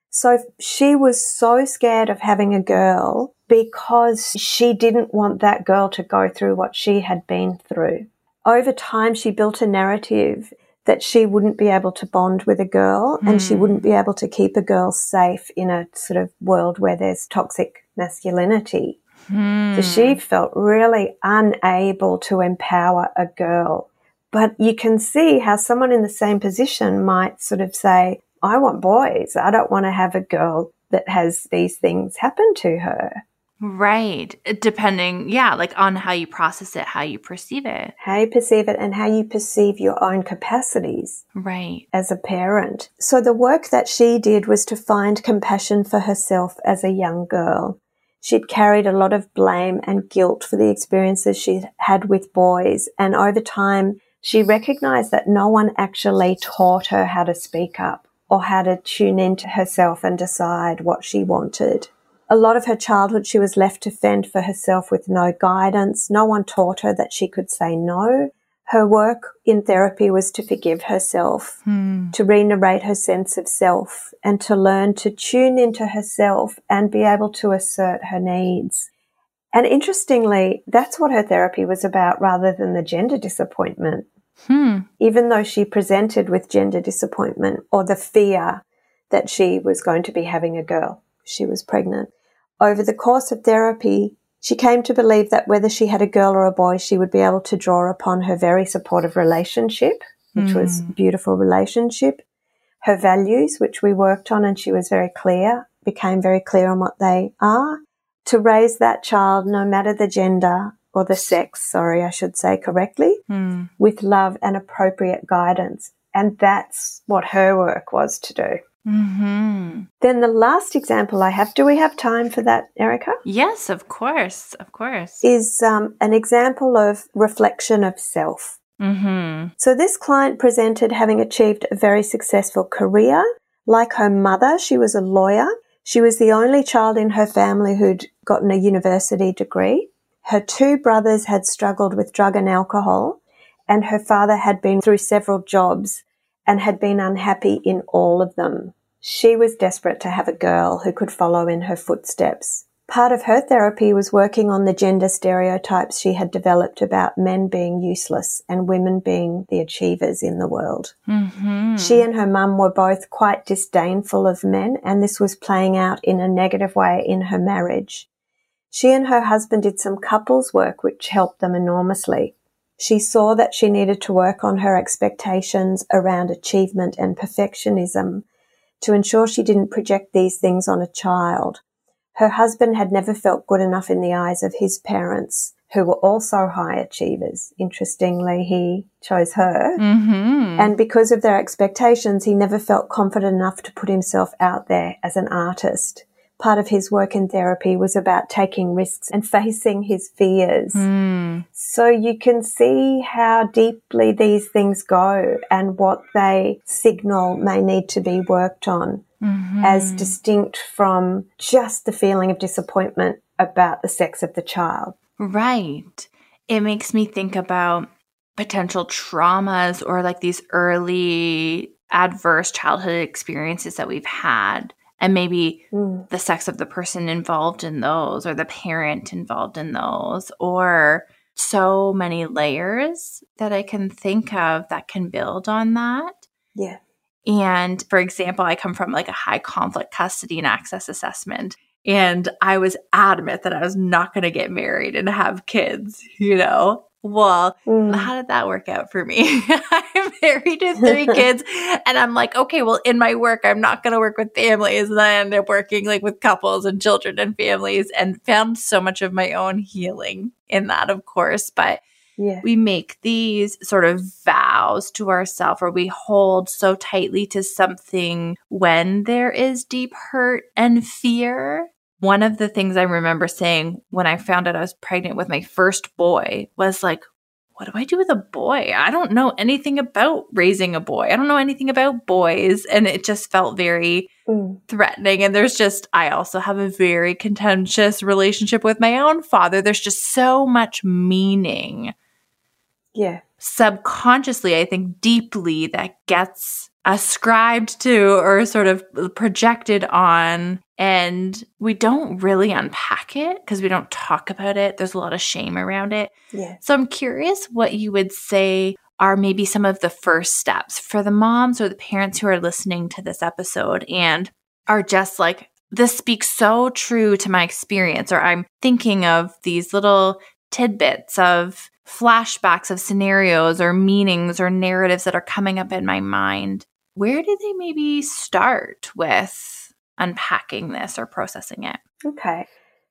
So she was so scared of having a girl because she didn't want that girl to go through what she had been through. Over time, she built a narrative that she wouldn't be able to bond with a girl mm. and she hmm. wouldn't be able to keep a girl safe in a sort of world where there's toxic masculinity. Mm. So she felt really unable to empower a girl. But you can see how someone in the same position might sort of say, I want boys. I don't want to have a girl that has these things happen to her. Right. Depending, yeah, like on how you process it, how you perceive it. How you perceive it and how you perceive your own capacities. Right. As a parent. So the work that she did was to find compassion for herself as a young girl. She'd carried a lot of blame and guilt for the experiences she had with boys. And over time, she recognized that no one actually taught her how to speak up or how to tune into herself and decide what she wanted. A lot of her childhood, she was left to fend for herself with no guidance. No one taught her that she could say no. Her work in therapy was to forgive herself, hmm. to re narrate her sense of self, and to learn to tune into herself and be able to assert her needs. And interestingly, that's what her therapy was about rather than the gender disappointment. Hmm. Even though she presented with gender disappointment or the fear that she was going to be having a girl, she was pregnant. Over the course of therapy, she came to believe that whether she had a girl or a boy, she would be able to draw upon her very supportive relationship, which mm. was hmm. beautiful relationship, her values, which we worked on, and she was very clear, became very clear on what they are, to raise that child, no matter the gender or the sex, sorry, I should say correctly, mm. with love and appropriate guidance. And that's what her work was to do. Mm-hmm. Then the last example I have, do we have time for that, Erica? Yes, of course, of course. Is um, an example of reflection of self. Mm-hmm. So this client presented having achieved a very successful career. Like her mother, she was a lawyer. She was the only child in her family who'd gotten a university degree. Her two brothers had struggled with drug and alcohol, and her father had been through several jobs and had been unhappy in all of them. She was desperate to have a girl who could follow in her footsteps. Part of her therapy was working on the gender stereotypes she had developed about men being useless and women being the achievers in the world. Mm-hmm. She and her mum were both quite disdainful of men, and this was playing out in a negative way in her marriage. She and her husband did some couples work which helped them enormously. She saw that she needed to work on her expectations around achievement and perfectionism to ensure she didn't project these things on a child. Her husband had never felt good enough in the eyes of his parents, who were also high achievers. Interestingly, he chose her. Mm-hmm. And because of their expectations, he never felt confident enough to put himself out there as an artist part of his work in therapy was about taking risks and facing his fears. Mm. So you can see how deeply these things go and what they signal may need to be worked on mm-hmm. as distinct from just the feeling of disappointment about the sex of the child. Right. It makes me think about potential traumas or like these early adverse childhood experiences that we've had and maybe mm. the sex of the person involved in those or the parent involved in those or so many layers that I can think of that can build on that. Yeah. And for example, I come from like a high conflict custody and access assessment. And I was adamant that I was not going to get married and have kids, you know? Well, mm. how did that work out for me? I'm married to three kids, and I'm like, okay, well, in my work, I'm not going to work with families. And then I end up working like with couples and children and families, and found so much of my own healing in that, of course. But yeah. we make these sort of vows to ourselves, or we hold so tightly to something when there is deep hurt and fear one of the things I remember saying when I found out I was pregnant with my first boy was like, what do I do with a boy? I don't know anything about raising a boy. I don't know anything about boys. And it just felt very mm. threatening. And there's just, I also have a very contentious relationship with my own father. There's just so much meaning. Yeah. Subconsciously, I think deeply that gets ascribed to or sort of projected on and we don't really unpack it because we don't talk about it. There's a lot of shame around it. Yeah. So I'm curious what you would say are maybe some of the first steps for the moms or the parents who are listening to this episode and are just like, this speaks so true to my experience, or I'm thinking of these little tidbits of flashbacks of scenarios or meanings or narratives that are coming up in my mind. Where do they maybe start with unpacking this or processing it? Okay.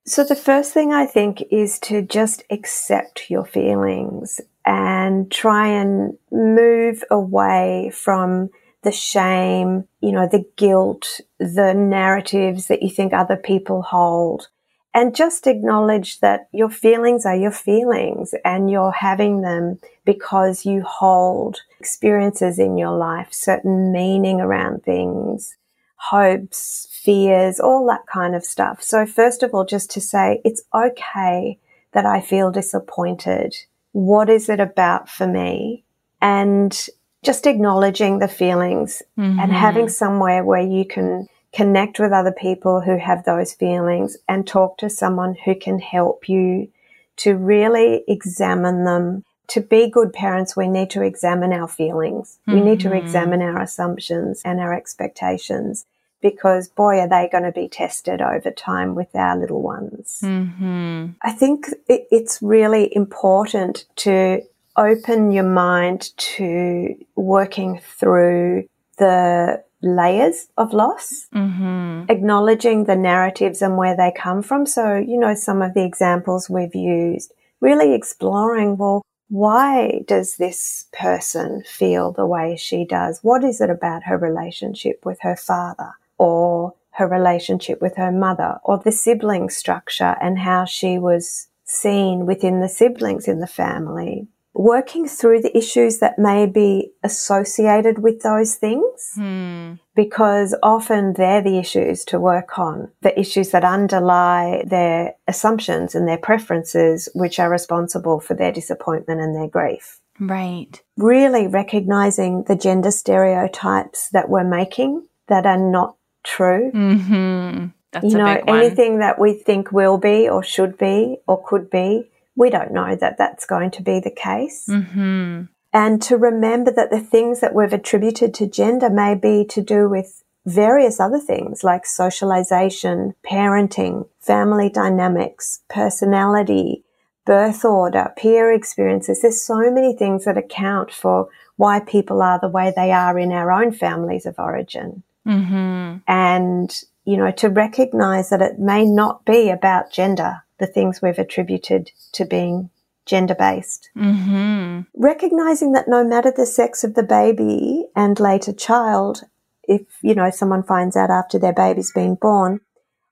So, the first thing I think is to just accept your feelings and try and move away from the shame, you know, the guilt, the narratives that you think other people hold. And just acknowledge that your feelings are your feelings and you're having them because you hold experiences in your life, certain meaning around things, hopes, fears, all that kind of stuff. So first of all, just to say it's okay that I feel disappointed. What is it about for me? And just acknowledging the feelings mm-hmm. and having somewhere where you can connect with other people who have those feelings and talk to someone who can help you to really examine them. To be good parents, we need to examine our feelings. Mm-hmm. We need to mm-hmm. examine our assumptions and our expectations because boy, are they going to be tested over time with our little ones. Mm-hmm. I think it, it's really important to open your mind to working through the layers of loss, mm-hmm. acknowledging the narratives and where they come from. So, you know, some of the examples we've used, really exploring, well, why does this person feel the way she does? What is it about her relationship with her father? or her relationship with her mother or the sibling structure and how she was seen within the siblings in the family. Working through the issues that may be associated with those things, hmm. because often they're the issues to work on, the issues that underlie their assumptions and their preferences, which are responsible for their disappointment and their grief. Right. Really recognizing the gender stereotypes that we're making that are not true. Mm-hmm. That's you know, anything that we think will be or should be or could be, we don't know that that's going to be the case. Mm-hmm. And to remember that the things that we've attributed to gender may be to do with various other things like socialization, parenting, family dynamics, personality, birth order, peer experiences. There's so many things that account for why people are the way they are in our own families of origin. Mm-hmm. And, you know, to recognize that it may not be about gender, the things we've attributed to being gender based. Mm-hmm. Recognizing that no matter the sex of the baby and later child, if, you know, someone finds out after their baby's been born,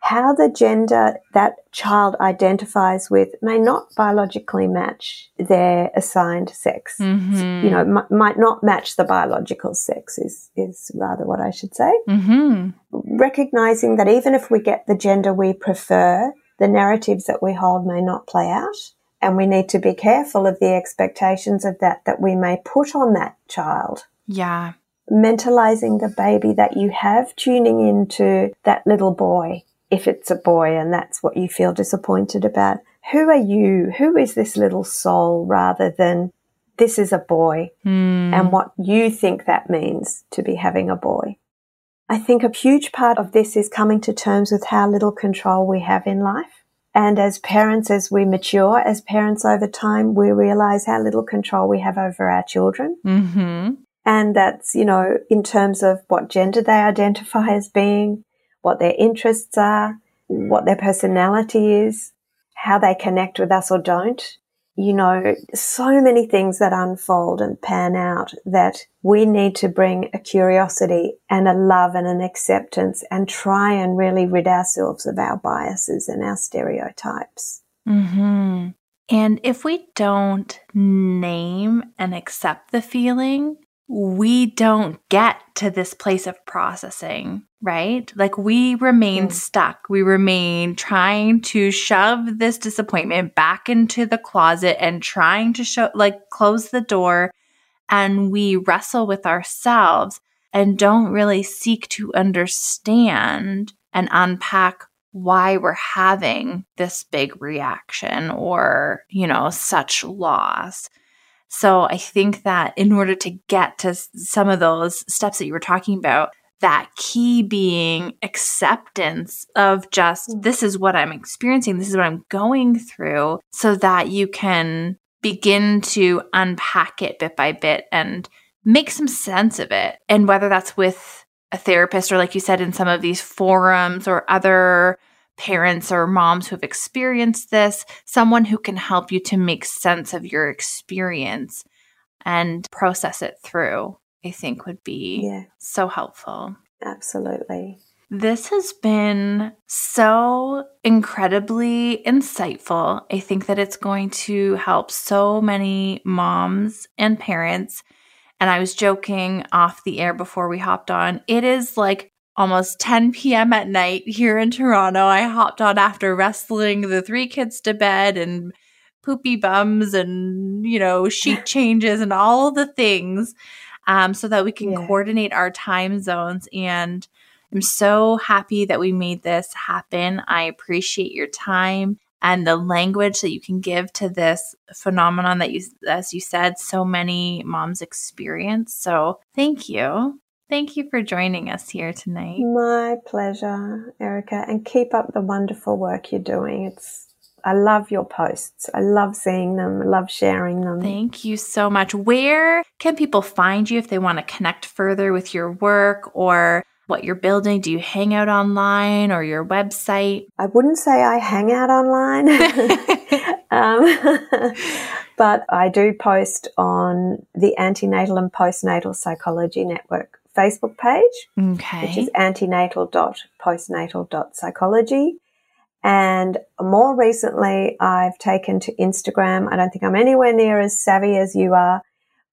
how the gender that child identifies with may not biologically match their assigned sex. Mm-hmm. You know, m- might not match the biological sex is, is rather what I should say. Mm-hmm. Recognizing that even if we get the gender we prefer, the narratives that we hold may not play out. And we need to be careful of the expectations of that that we may put on that child. Yeah. Mentalizing the baby that you have, tuning into that little boy if it's a boy and that's what you feel disappointed about, who are you? Who is this little soul rather than this is a boy mm. and what you think that means to be having a boy? I think a huge part of this is coming to terms with how little control we have in life. And as parents, as we mature, as parents over time, we realize how little control we have over our children. Mm-hmm. And that's, you know, in terms of what gender they identify as being, what their interests are, what their personality is, how they connect with us or don't you know, so many things that unfold and pan out that we need to bring a curiosity and a love and an acceptance and try and really rid ourselves of our biases and our stereotypes. Mm-hmm. And if we don't name and accept the feeling, we don't get to this place of processing, right? Like we remain mm. stuck. We remain trying to shove this disappointment back into the closet and trying to show, like, close the door. And we wrestle with ourselves and don't really seek to understand and unpack why we're having this big reaction or, you know, such loss. So I think that in order to get to some of those steps that you were talking about, that key being acceptance of just mm. this is what I'm experiencing, this is what I'm going through, so that you can begin to unpack it bit by bit and make some sense of it. And whether that's with a therapist or, like you said, in some of these forums or other parents or moms who have experienced this, someone who can help you to make sense of your experience and process it through, I think would be yeah. so helpful. Absolutely. This has been so incredibly insightful. I think that it's going to help so many moms and parents. And I was joking off the air before we hopped on. It is like almost 10 p.m. at night here in Toronto. I hopped on after wrestling the three kids to bed and poopy bums and, you know, sheet changes and all the things um, so that we can yeah. coordinate our time zones. And I'm so happy that we made this happen. I appreciate your time and the language that you can give to this phenomenon that you, as you said, so many moms experience. So thank you. Thank you for joining us here tonight. My pleasure, Erica, and keep up the wonderful work you're doing. It's I love your posts. I love seeing them. I love sharing them. Thank you so much. Where can people find you if they want to connect further with your work or what you're building? Do you hang out online or your website? I wouldn't say I hang out online, um, but I do post on the Antenatal and Postnatal Psychology Network Facebook page, okay. which is antenatal.postnatal.psychology. And more recently, I've taken to Instagram. I don't think I'm anywhere near as savvy as you are,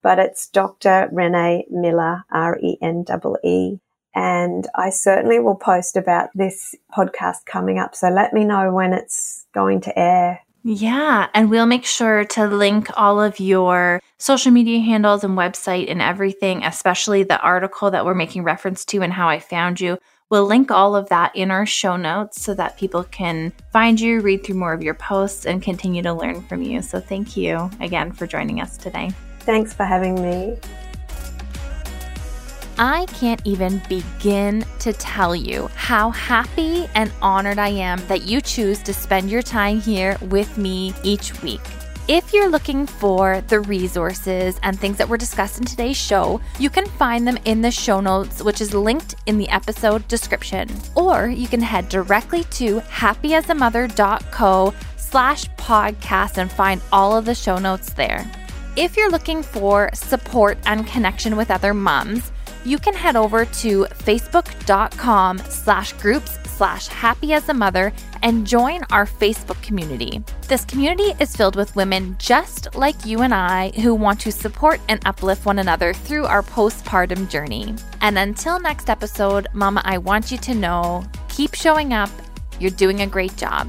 but it's Dr. Renee Miller, R E N E E. And I certainly will post about this podcast coming up. So let me know when it's going to air yeah. And we'll make sure to link all of your social media handles and website and everything, especially the article that we're making reference to and how I found you. We'll link all of that in our show notes so that people can find you, read through more of your posts, and continue to learn from you. So thank you again for joining us today. Thanks for having me. I can't even begin to tell you how happy and honored I am that you choose to spend your time here with me each week. If you're looking for the resources and things that were discussed in today's show, you can find them in the show notes, which is linked in the episode description. Or you can head directly to happyasamother.co slash podcast and find all of the show notes there. If you're looking for support and connection with other moms, you can head over to facebook.com slash groups slash happy as a mother and join our Facebook community. This community is filled with women just like you and I who want to support and uplift one another through our postpartum journey. And until next episode, Mama, I want you to know keep showing up. You're doing a great job.